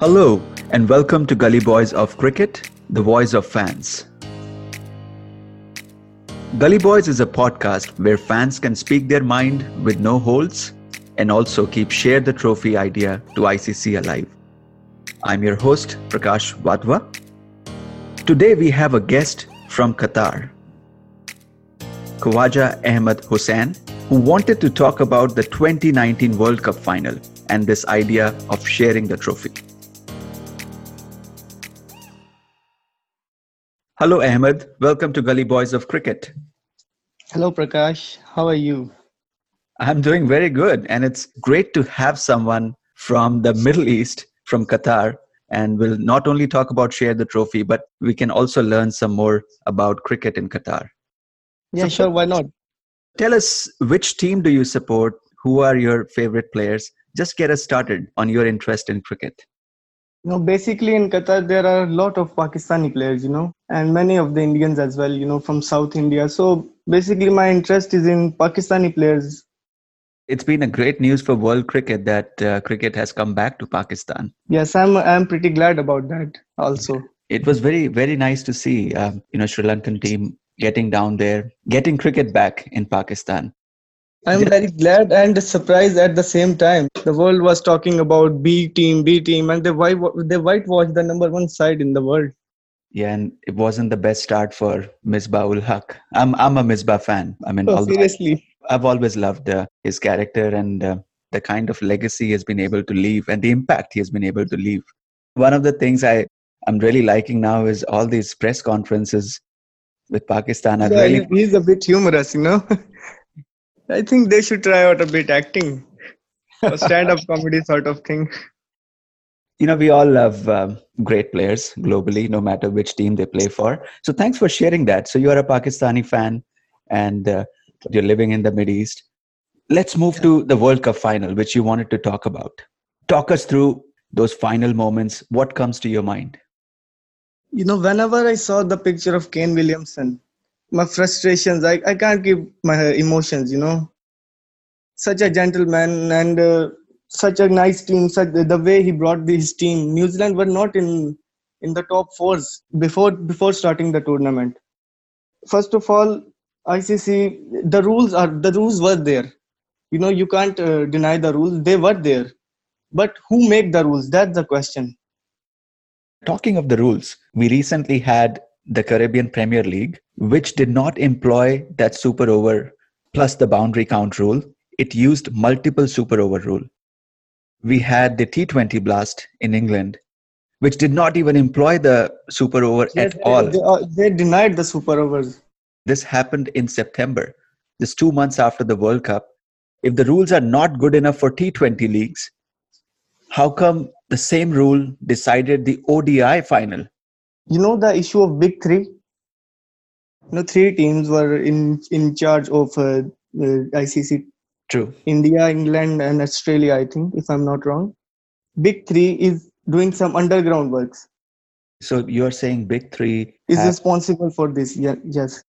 Hello, and welcome to Gully Boys of Cricket, the voice of fans. Gully Boys is a podcast where fans can speak their mind with no holds and also keep share the trophy idea to ICC alive. I'm your host, Prakash Wadhwa. Today we have a guest from Qatar, Khawaja Ahmed Hussain, who wanted to talk about the 2019 World Cup final and this idea of sharing the trophy. Hello, Ahmed. Welcome to Gully Boys of Cricket. Hello, Prakash. How are you? I'm doing very good. And it's great to have someone from the Middle East, from Qatar. And we'll not only talk about Share the Trophy, but we can also learn some more about cricket in Qatar. Yeah, so, sure. Why not? Tell us which team do you support? Who are your favorite players? Just get us started on your interest in cricket. You know, basically in Qatar there are a lot of Pakistani players, you know, and many of the Indians as well, you know, from South India. So basically my interest is in Pakistani players. It's been a great news for world cricket that uh, cricket has come back to Pakistan. Yes, I'm I'm pretty glad about that also. It was very very nice to see, um, you know, Sri Lankan team getting down there, getting cricket back in Pakistan. I'm very glad and surprised at the same time. The world was talking about B team, B team, and they white they whitewashed the number one side in the world. Yeah, and it wasn't the best start for Misbah ul Haq. I'm I'm a Misbah fan. I mean, oh, seriously, I've always loved uh, his character and uh, the kind of legacy he has been able to leave and the impact he has been able to leave. One of the things I I'm really liking now is all these press conferences with Pakistan. I've yeah, really he's a bit humorous, you know. I think they should try out a bit acting, a stand-up comedy sort of thing. You know, we all love um, great players globally, no matter which team they play for. So, thanks for sharing that. So, you are a Pakistani fan, and uh, you're living in the Mid East. Let's move to the World Cup final, which you wanted to talk about. Talk us through those final moments. What comes to your mind? You know, whenever I saw the picture of Kane Williamson, my frustrations I, I can't keep my emotions you know. Such a gentleman and uh, such a nice team such the way he brought his team. New zealand were not in in the top fours before before starting the tournament. First of all icc the rules are the rules were there. You know you can't uh, deny the rules. They were there. But who make the rules? That's the question. Talking of the rules we recently had the Caribbean Premier League, which did not employ that super over plus the boundary count rule. It used multiple super over rule. We had the T20 blast in England, which did not even employ the super over at all. They, uh, they denied the super overs. This happened in September, just two months after the World Cup. If the rules are not good enough for T20 leagues, how come the same rule decided the ODI final you know the issue of big three? You know three teams were in in charge of uh, uh, icc true. India england and australia i think if i'm not wrong. Big three is doing some underground works. So you're saying big three is have... responsible for this yeah, yes.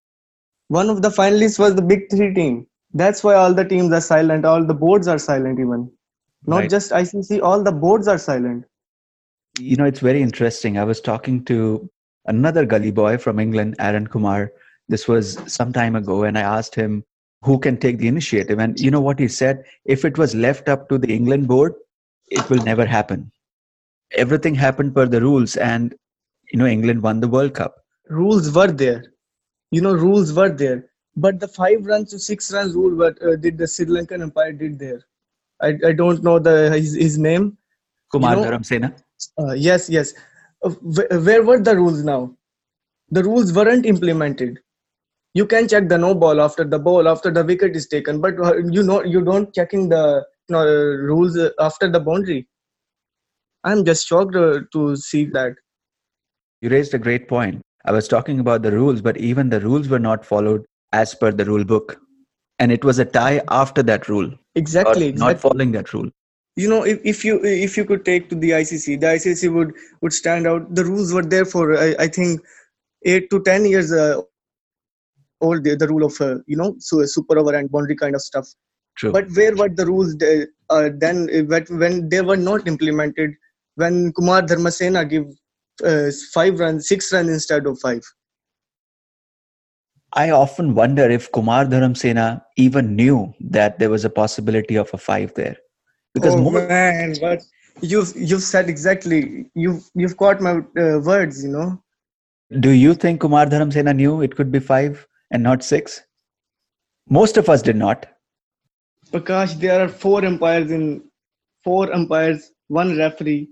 One of the finalists was the big three team. That's why all the teams are silent. All the boards are silent even. Not right. just icc all the boards are silent you know, it's very interesting. I was talking to another gully boy from England, Aaron Kumar. This was some time ago, and I asked him who can take the initiative. And you know what he said? If it was left up to the England board, it will never happen. Everything happened per the rules, and you know, England won the World Cup. Rules were there. You know, rules were there. But the five runs to six runs rule, what uh, did the Sri Lankan umpire did there? I, I don't know the his, his name. Kumar you know, Dharamsena. Uh, yes, yes. Uh, where were the rules now? The rules weren't implemented. You can check the no ball after the ball after the wicket is taken, but uh, you know you don't checking the you know, rules after the boundary. I'm just shocked uh, to see that. You raised a great point. I was talking about the rules, but even the rules were not followed as per the rule book. And it was a tie after that rule. Exactly. exactly. Not following that rule you know if, if you if you could take to the icc the icc would would stand out the rules were there for i, I think 8 to 10 years uh, old the, the rule of uh, you know so a super over and boundary kind of stuff True. but where were the rules uh, then when they were not implemented when Kumar Dharmasena give uh, five runs, six runs instead of five. I often wonder if Kumar Dharamsena even knew that there was a possibility of a five there, because oh, more man, what you've you've said exactly. You've you've caught my uh, words. You know. Do you think Kumar Dharamsena knew it could be five and not six? Most of us did not. Prakash, there are four umpires in four umpires, one referee.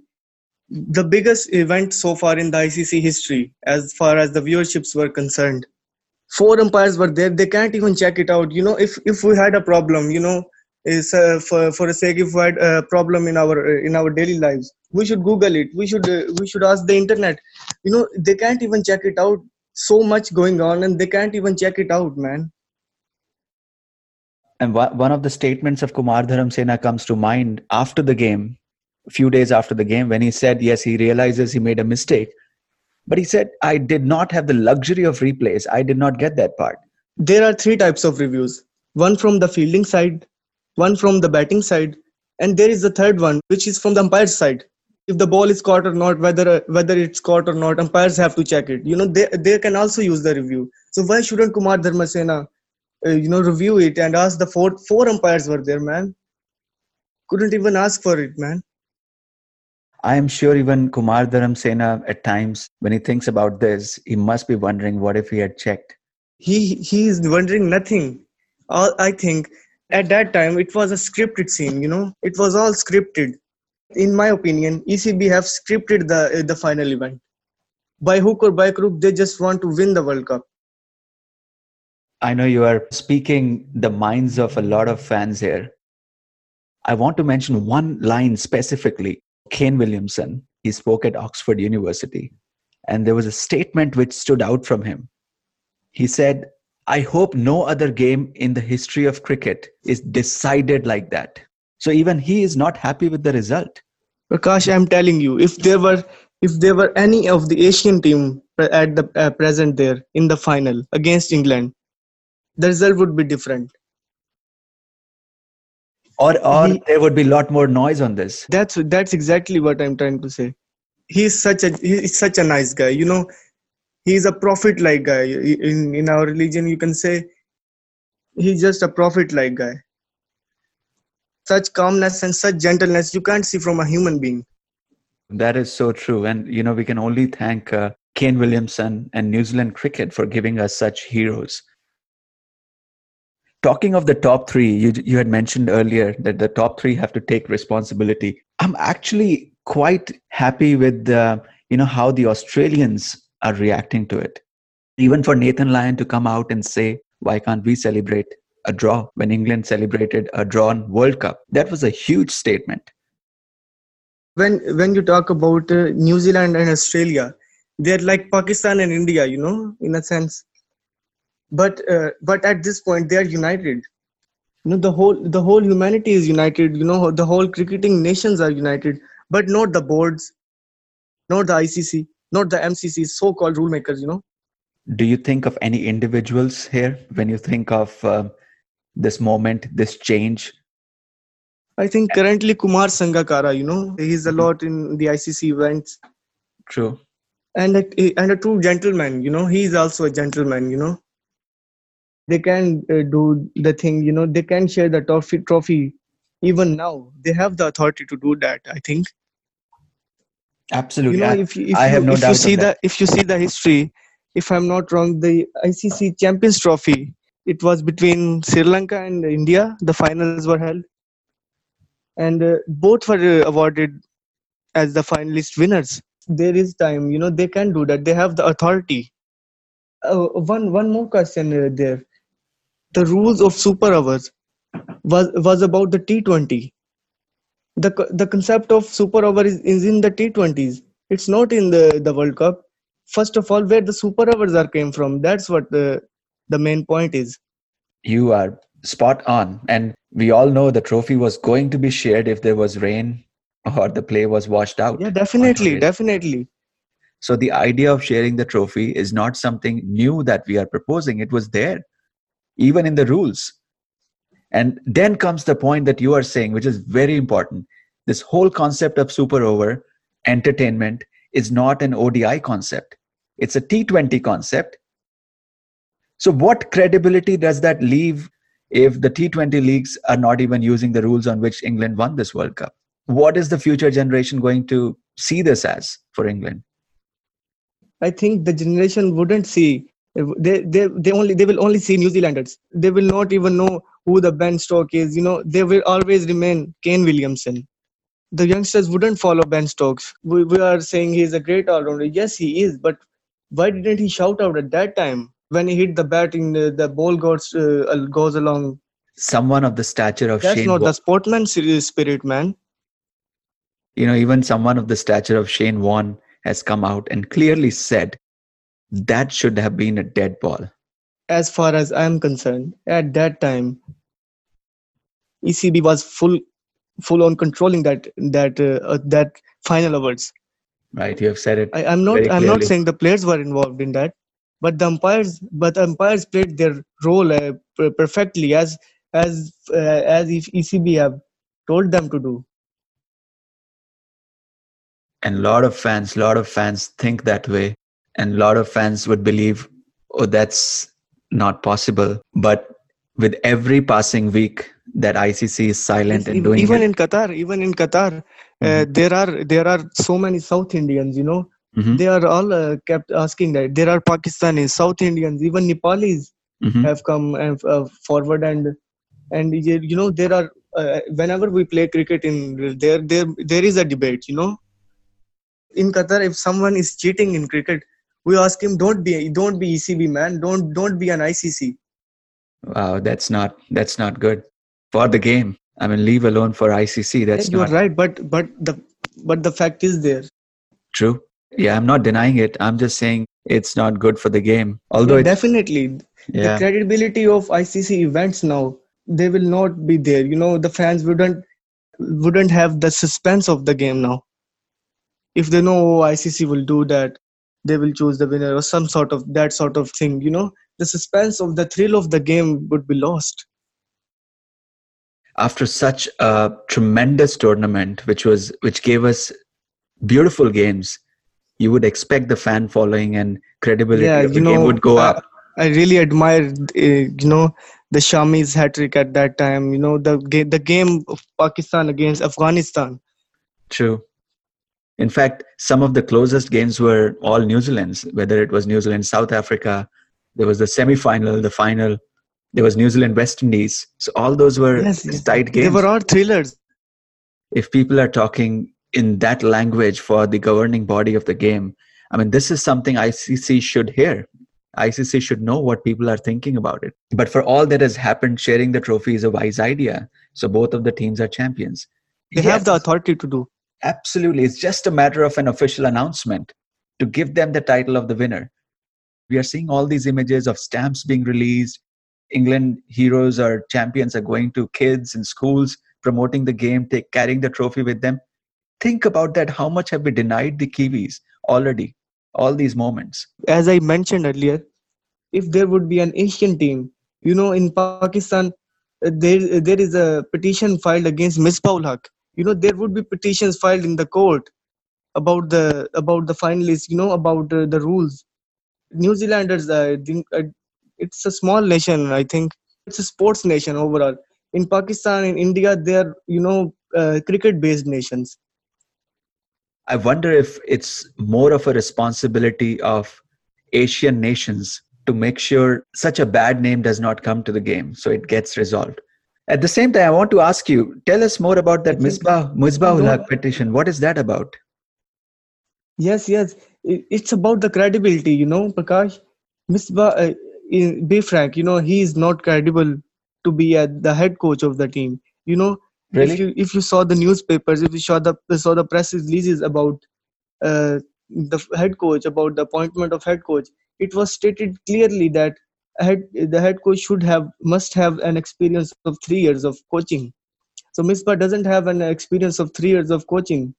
The biggest event so far in the ICC history, as far as the viewerships were concerned. Four umpires were there. They can't even check it out. You know, if if we had a problem, you know, is uh, for for a sake if we had a problem in our uh, in our daily lives, we should Google it. We should uh, we should ask the internet. You know, they can't even check it out. So much going on, and they can't even check it out, man and one of the statements of Kumar Dharamsena comes to mind after the game, a few days after the game, when he said, yes, he realizes he made a mistake. But he said, I did not have the luxury of replays. I did not get that part. There are three types of reviews one from the fielding side, one from the batting side, and there is the third one, which is from the umpire's side. If the ball is caught or not, whether whether it's caught or not, umpires have to check it. You know, they, they can also use the review. So why shouldn't Kumar Dharmasena uh, you know review it and ask the four four umpires were there man couldn't even ask for it man i am sure even kumar dharamsena at times when he thinks about this he must be wondering what if he had checked he he is wondering nothing all i think at that time it was a scripted scene you know it was all scripted in my opinion ecb have scripted the uh, the final event by hook or by crook they just want to win the world cup I know you are speaking the minds of a lot of fans here. I want to mention one line specifically. Kane Williamson, he spoke at Oxford University, and there was a statement which stood out from him. He said, I hope no other game in the history of cricket is decided like that. So even he is not happy with the result. Prakash, I'm telling you, if there were if there were any of the Asian team at the uh, present there in the final against England, the result would be different or or he, there would be a lot more noise on this that's that's exactly what i'm trying to say he's such a he's such a nice guy you know he's a prophet like guy. In in our religion you can say he's just a prophet like guy. Such calmness and such gentleness you can't see from a human being. That is so true. And you know we can only thank uh, kane williamson and new zealand cricket for giving us such heroes. Talking of the top three you, you had mentioned earlier that the top three have to take responsibility. I'm actually quite happy with the, you know how the australians are reacting to it. Even for nathan lyon to come out and say why can't we celebrate a draw when england celebrated a drawn world cup? That was a huge statement. When when you talk about uh, new zealand and australia they're like pakistan and india you know in a sense. But uh, but at this point they are united. You know the whole the whole humanity is united you know the whole cricketing nations are united but not the boards not the icc not the mcc so-called rule makers you know? Do you think of any individuals here when you think of uh, this moment this change? I think currently kumar sangakkara you know he's a lot in the icc events. True. And a, and a true gentleman you know he's also a gentleman you know. They can uh, do the thing you know they can share the trophy trophy even now. They have the authority to do that i think absolutely. You know if, if I you, have no if doubt you see the if you see the history if i'm not wrong the icc champions trophy it was between sri lanka and india. The finals were held. And uh, both were uh, awarded as the finalist winners. There is time you know they can do that. They have the authority. Uh, one one more question uh, there. The rules of super overs was was about the T20. The the concept of super over is, is in the T20s. It's not in the, the World Cup. First of all, where the super overs are came from. That's what the the main point is. You are spot on. And we all know the trophy was going to be shared if there was rain or the play was washed out. Yeah, definitely, definitely. So the idea of sharing the trophy is not something new that we are proposing. It was there even in the rules. And then comes the point that you are saying, which is very important this whole concept of super over entertainment is not an ODI concept. It's a T20 concept. So, what credibility does that leave if the T20 leagues are not even using the rules on which England won this World Cup? What is the future generation going to see this as for England? I think the generation wouldn't see they, they they only they will only see New Zealanders. They will not even know who the Ben Stokes is. You know, they will always remain Kane Williamson. The youngsters wouldn't follow Ben Stokes. We, we are saying he's a great all-rounder. Yes, he is, but why didn't he shout out at that time when he hit the bat in the, the ball goes uh, goes along? Someone of the stature of That's Shane. not Wa- the sportman spirit, man. you know, even someone of the stature of Shane Warne has come out and clearly said that should have been a dead ball. As far as I'm concerned, at that time, ECB was full full on controlling that that uh, uh, that final awards. Right? You have said it. I, I'm not I'm not saying the players were involved in that, but the umpires but the umpires played their role uh, perfectly as as uh, as if ECB have told them to do. and a lot of fans a lot of fans think that way and a lot of fans would believe oh that's not possible but with every passing week that icc is silent and doing even it in Qatar, even in Qatar, uh, Mhm. there are there are so many South Indians. You know, Mhm, they are all uh, kept asking that. There are Pakistanis, South Indians, even Nepalis mhm. have come and uh, forward and and you you know there are uh, whenever we play cricket in there there there is a debate. You know, in Qatar, if someone is cheating in cricket, we ask him, "Don't be don't be ECB man, don't don't be an ICC." wow that's not that's not good for the game i mean leave alone for icc that's you're not right, but but the but the fact is there. true yeah i'm not denying it i'm just saying it's not good for the game although Yeah, definitely the credibility of ICC events now they will not be there. You know, the fans wouldn't wouldn't have the suspense of the game now. If they know oh, ICC will do that, they will choose the winner or some sort of that sort of thing. You know, the suspense of the thrill of the game would be lost. After such a tremendous tournament which was which gave us beautiful games you would expect the fan following and credibility Yeah, of the you game would go uh, up I really admire, uh, you know, the Shami's hat trick at that time. You know, the ga- the game of Pakistan against Afghanistan. true in fact some of the closest games were all new zealand's whether it was new zealand south africa there was the semi-final the final there was new zealand west indies so all those were Yes, tight games. they were all thrillers. if people are talking in that language for the governing body of the game, I mean, this is something ICC should hear. ICC should know what people are thinking about it. But for all that has happened, sharing the trophy is a wise idea. So both of the teams are champions. They have the authority to do. Absolutely. It's just a matter of an official announcement to give them the title of the winner. We are seeing all these images of stamps being released. England heroes or champions are going to kids and schools promoting the game, take, carrying the trophy with them. Think about that. How much have we denied the Kiwis already? All these moments. As I mentioned earlier, if there would be an Asian team, you know, in Pakistan, uh, there there is a petition filed against Misbah Haq. You know, there would be petitions filed in the court about the about the finalists. You know, about uh, the rules. New Zealanders, uh, think, uh, it's a small nation. I think it's a sports nation overall. In Pakistan, in India, they are you know uh, cricket-based nations. I wonder if it's more of a responsibility of Asian nations to make sure such a bad name does not come to the game so it gets resolved. At the same time, I want to ask you, tell us more about that Misbah, Misbah No. Haq petition. What is that about? Yes, yes. It's about the credibility, you know, Prakash. Misbah, uh, be frank, you know, he is not credible to be at the head coach of the team. You know, if you if you saw the newspapers, if you saw the saw the press releases about uh, the head coach, about the appointment of head coach, it was stated clearly that head, the head coach should have must have an experience of three years of coaching. So Misbah doesn't have an experience of three years of coaching.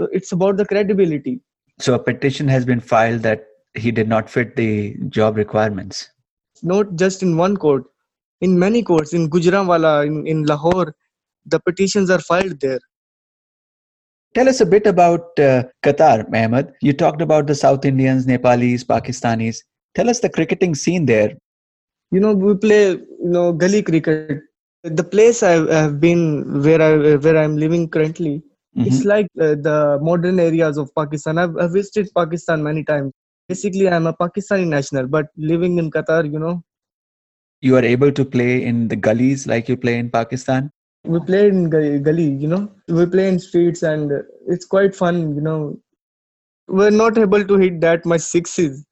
So it's about the credibility. So a petition has been filed that he did not fit the job requirements. not just in one court, in many courts, in Gujranwala, in, in Lahore, the petitions are filed there. Tell us a bit about uh, Qatar, Ahmed. You talked about the South Indians, Nepalis, Pakistanis. Tell us the cricketing scene there. You know, we play, you know, gully cricket. The place I have been, where I where I'm living currently, mm-hmm. it's like uh, the modern areas of Pakistan. I've, I've visited Pakistan many times. Basically, I'm a Pakistani national, but living in Qatar, you know. You are able to play in the gullies like you play in Pakistan? We play in gully you know. We play in streets and it's quite fun you know. We're not able to hit that much sixes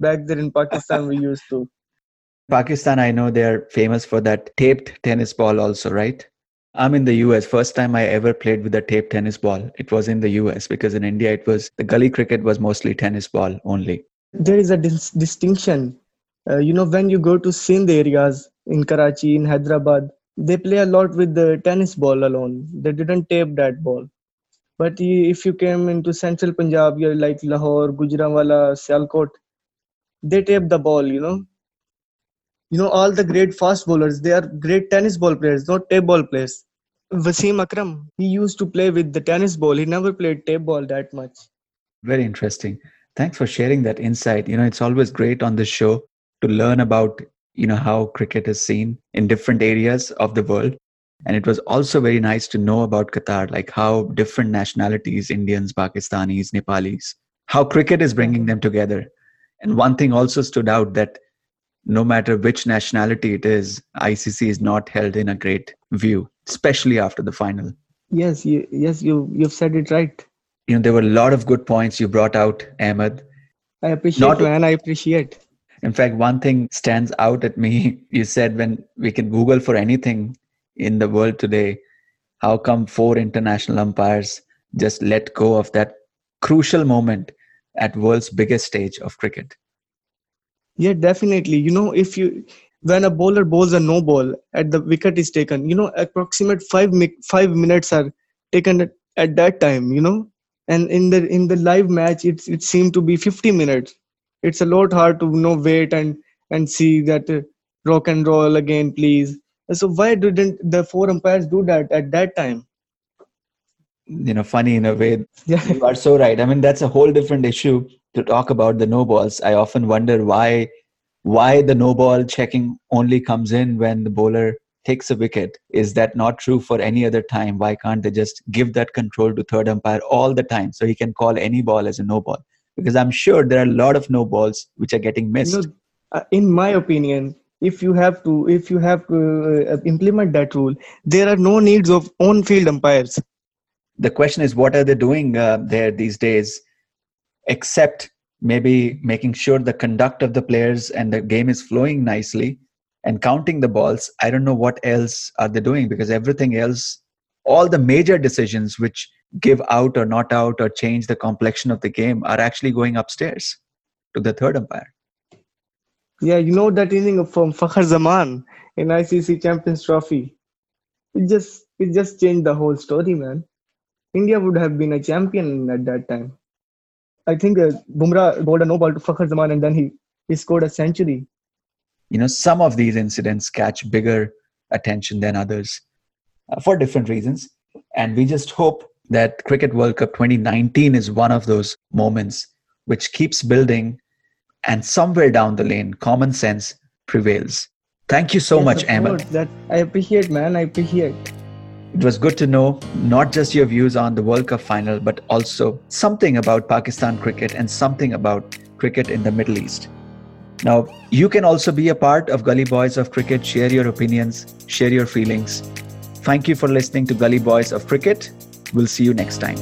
back there in pakistan we used to. Pakistan i know they're famous for that taped tennis ball also right i'm in the us first time i ever played with a taped tennis ball it was in the us because in india it was the gully cricket was mostly tennis ball only there is a dis- distinction uh, you know when you go to sindh areas in karachi in hyderabad they play a lot with the tennis ball alone. They didn't tape that ball. But if you came into central Punjab, you're like Lahore, Gujranwala, Sialkot, they tape the ball, you know. You know, all the great fast bowlers, they are great tennis ball players, not tape ball players. Wasim Akram, he used to play with the tennis ball. He never played tape ball that much. Very interesting. Thanks for sharing that insight. You know, it's always great on this show to learn about you know how cricket is seen in different areas of the world and it was also very nice to know about qatar like how different nationalities indians pakistanis nepalis how cricket is bringing them together and one thing also stood out that no matter which nationality it is icc is not held in a great view especially after the final yes you, yes you you've said it right you know there were a lot of good points you brought out ahmed i appreciate not, man i appreciate in fact, one thing stands out at me. You said when we can Google for anything in the world today, how come four international umpires just let go of that crucial moment at world's biggest stage of cricket? Yeah, definitely. You know, if you when a bowler bowls a no ball at the wicket is taken, you know, approximate five five minutes are taken at, at that time. You know, and in the in the live match, it's it seemed to be fifty minutes it's a lot hard to you know wait and and see that uh, rock and roll again please so why didn't the four umpires do that at that time you know funny in a way yeah. you are so right i mean that's a whole different issue to talk about the no balls i often wonder why why the no ball checking only comes in when the bowler takes a wicket. Is that not true for any other time? Why can't they just give that control to third umpire all the time so he can call any ball as a no ball because i'm sure there are a lot of no balls which are getting missed. You know, uh, in my opinion if you have to if you have to uh, implement that rule there are no needs of on field umpires. The question is what are they doing uh, there these days except maybe making sure the conduct of the players and the game is flowing nicely and counting the balls i don't know what else are they doing because everything else all the major decisions which give out or not out or change the complexion of the game are actually going upstairs to the third umpire. Yeah, you know that inning from Fakhar Zaman in ICC Champions Trophy. It just it just changed the whole story, man. India would have been a champion at that time. I think uh, Bumrah bowled a no ball to Fakhar Zaman and then he, he scored a century. You know, some of these incidents catch bigger attention than others uh, for different reasons. And we just hope that Cricket World Cup 2019 is one of those moments which keeps building, and somewhere down the lane, common sense prevails. Thank you so yes, much, Ahmed. That I appreciate, man. I appreciate. It was good to know not just your views on the World Cup final, but also something about Pakistan cricket and something about cricket in the Middle East. Now, you can also be a part of Gully Boys of Cricket. Share your opinions, share your feelings. Thank you for listening to Gully Boys of Cricket. We'll see you next time.